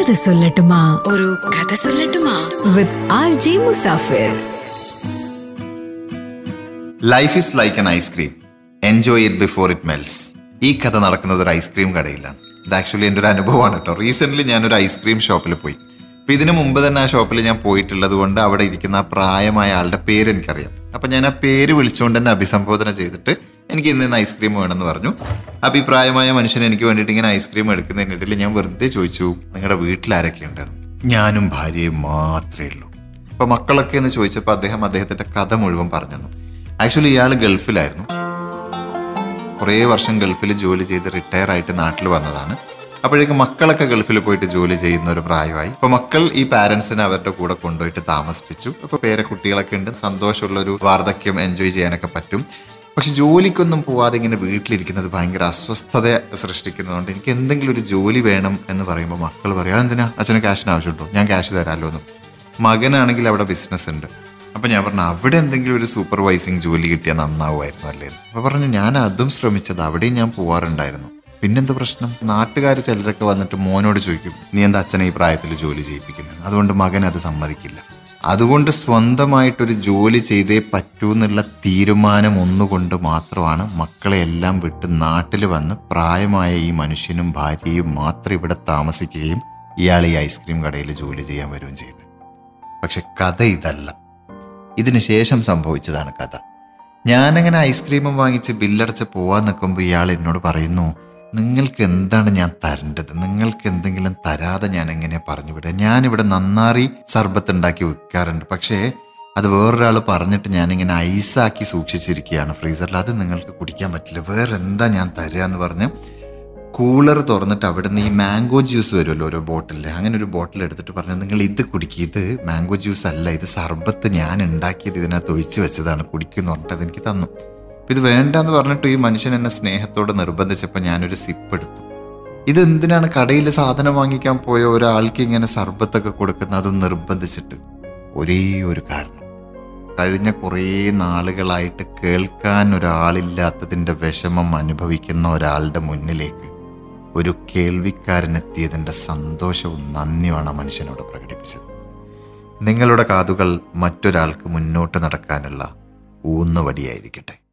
കഥ സൊല്ലട്ടുമാ. ഒരു കഥ സൊല്ലട്ടുമാ. With R G Musafir life is like an ice cream enjoy it before it melts ഈ കഥ നടക്കുന്നത് ഒരു ഐസ്ക്രീം കടയിലാണ്. ഇത് ആക്ച്വലി എന്റെ ഒരു അനുഭവമാണ് കേട്ടോ. റീസെന്റ്ലി ഞാനൊരു ഐസ്ക്രീം ഷോപ്പിൽ പോയി. അപ്പം ഇതിനു മുമ്പ് തന്നെ ആ ഷോപ്പിൽ ഞാൻ പോയിട്ടുള്ളത് കൊണ്ട് അവിടെ ഇരിക്കുന്ന ആ പ്രായമായ ആളുടെ പേര് എനിക്കറിയാം. അപ്പം ഞാൻ ആ പേര് വിളിച്ചുകൊണ്ട് തന്നെ അഭിസംബോധന ചെയ്തിട്ട് എനിക്ക് ഇന്ന് ഐസ്ക്രീം വേണമെന്ന് പറഞ്ഞു. അഭിപ്രായമായ മനുഷ്യൻ എനിക്ക് വേണ്ടിയിട്ട് ഇങ്ങനെ ഐസ്ക്രീം എടുക്കുന്നതിനിടയിൽ ഞാൻ വെറുതെ ചോദിച്ചു നിങ്ങളുടെ വീട്ടിൽ ആരൊക്കെ ഉണ്ടെന്ന്? ഞാനും ഭാര്യയും മാത്രമേ ഉള്ളൂ. അപ്പോൾ മക്കളൊക്കെ എന്ന് ചോദിച്ചപ്പോൾ അദ്ദേഹം അദ്ദേഹത്തിന്റെ കഥ മുഴുവൻ പറഞ്ഞു ആക്ച്വലി ഇയാൾ ഗൾഫിലായിരുന്നു. കുറേ വർഷം ഗൾഫിൽ ജോലി ചെയ്ത് റിട്ടയർ ആയിട്ട് നാട്ടിൽ വന്നതാണ്. അപ്പോഴേക്കും മക്കളൊക്കെ ഗൾഫിൽ പോയിട്ട് ജോലി ചെയ്യുന്ന ഒരു പ്രായമായി. അപ്പോൾ മക്കൾ ഈ പാരൻസിനെ അവരുടെ കൂടെ കൊണ്ടുപോയിട്ട് താമസിപ്പിച്ചു. അപ്പോൾ പേരെ കുട്ടികളൊക്കെ ഉണ്ട് സന്തോഷമുള്ളൊരു വാർദ്ധക്യം എൻജോയ് ചെയ്യാനൊക്കെ പറ്റും. പക്ഷെ ജോലിക്കൊന്നും പോവാതെ ഇങ്ങനെ വീട്ടിലിരിക്കുന്നത് ഭയങ്കര അസ്വസ്ഥത സൃഷ്ടിക്കുന്നതുകൊണ്ട് എനിക്ക് എന്തെങ്കിലും ഒരു ജോലി വേണം എന്ന് പറയുമ്പോൾ മക്കൾ പറയും അതെന്തിനാ? അച്ഛന് ക്യാഷിന് ആവശ്യമുണ്ടോ? ഞാൻ ക്യാഷ് തരാമല്ലോ എന്ന്. മകനാണെങ്കിൽ അവിടെ ബിസിനസ് ഉണ്ട്. അപ്പം ഞാൻ പറഞ്ഞു അവിടെ എന്തെങ്കിലും ഒരു സൂപ്പർവൈസിങ് ജോലി കിട്ടിയാൽ നന്നാവുമായിരുന്നു അല്ലേ? അപ്പോൾ പറഞ്ഞു ഞാൻ അതും ശ്രമിച്ചത് അവിടെയും ഞാൻ പോവാറുണ്ടായിരുന്നു. പിന്നെന്താ പ്രശ്നം? നാട്ടുകാർ ചിലരൊക്കെ വന്നിട്ട് മോനോട് ചോദിക്കും നീ എന്താ അച്ഛനെ ഈ പ്രായത്തിൽ ജോലി ചെയ്യിപ്പിക്കുന്നത്? അതുകൊണ്ട് മകൻ അത് സമ്മതിക്കില്ല. അതുകൊണ്ട് സ്വന്തമായിട്ടൊരു ജോലി ചെയ്തേ പറ്റൂ എന്നുള്ള തീരുമാനം ഒന്നുകൊണ്ട് മാത്രമാണ് മക്കളെ എല്ലാം വിട്ട് നാട്ടിൽ വന്ന് പ്രായമായ ഈ മനുഷ്യനും ഭാര്യയും മാത്രം ഇവിടെ താമസിക്കുകയും ഇയാൾ ഈ ഐസ്ക്രീം കടയിൽ ജോലി ചെയ്യാൻ വരികയും ചെയ്തത്. പക്ഷെ കഥ ഇതല്ല. ഇതിന് ശേഷം സംഭവിച്ചതാണ് കഥ. ഞാനങ്ങനെ ഐസ്ക്രീമും വാങ്ങിച്ച് ബില്ലടച്ച് പോവാൻ നിൽക്കുമ്പോൾ ഇയാൾ എന്നോട് പറയുന്നു നിങ്ങൾക്ക് എന്താണ് ഞാൻ തരേണ്ടത്? നിങ്ങൾക്ക് എന്തെങ്കിലും തരാതെ ഞാൻ എങ്ങനെ പറഞ്ഞു വിടുക? ഞാനിവിടെ നന്നാറി സർബത്ത് ഉണ്ടാക്കി വെക്കാറുണ്ട്. പക്ഷേ അത് വേറൊരാൾ പറഞ്ഞിട്ട് ഞാനിങ്ങനെ ഐസാക്കി സൂക്ഷിച്ചിരിക്കുകയാണ് ഫ്രീസറിൽ. അത് നിങ്ങൾക്ക് കുടിക്കാൻ പറ്റില്ല. വേറെ എന്താ ഞാൻ തരിക എന്ന് പറഞ്ഞ് കൂളർ തുറന്നിട്ട് അവിടെ നിന്ന് ഈ മാംഗോ ജ്യൂസ് വരുമല്ലോ ഓരോ ബോട്ടിലിൽ അങ്ങനെ ഒരു ബോട്ടിൽ എടുത്തിട്ട് പറഞ്ഞു നിങ്ങൾ ഇത് കുടിക്കുക ഇത് മാംഗോ ജ്യൂസ് അല്ല ഇത് സർബത്ത് ഞാൻ ഉണ്ടാക്കിയത് ഇതിനകത്ത് ഒഴിച്ചു വെച്ചതാണ്. കുടിക്കുമെന്ന് പറഞ്ഞിട്ട് അതെനിക്ക് തന്നു. ഇത് വേണ്ടെന്ന് പറഞ്ഞിട്ട് ഈ മനുഷ്യൻ എന്നെ സ്നേഹത്തോട് നിർബന്ധിച്ചപ്പോൾ ഞാനൊരു സിപ്പ് എടുത്തു. ഇത് എന്തിനാണ് കടയിൽ സാധനം വാങ്ങിക്കാൻ പോയ ഒരാൾക്ക് ഇങ്ങനെ സർബത്തൊക്കെ കൊടുക്കുന്നത്? അതും നിർബന്ധിച്ചിട്ട്. ഒരേ ഒരു കാരണം. കഴിഞ്ഞ കുറേ നാളുകളായിട്ട് കേൾക്കാൻ ഒരാളില്ലാത്തതിന്റെ വിഷമം അനുഭവിക്കുന്ന ഒരാളുടെ മുന്നിലേക്ക് ഒരു കേൾവിക്കാരനെത്തിയതിന്റെ സന്തോഷവും നന്ദിയുമാണ് മനുഷ്യനോട് പ്രകടിപ്പിച്ചത്. നിങ്ങളുടെ കാതുകൾ മറ്റൊരാൾക്ക് മുന്നോട്ട് നടക്കാനുള്ള ഊന്നുവടിയായിരിക്കട്ടെ.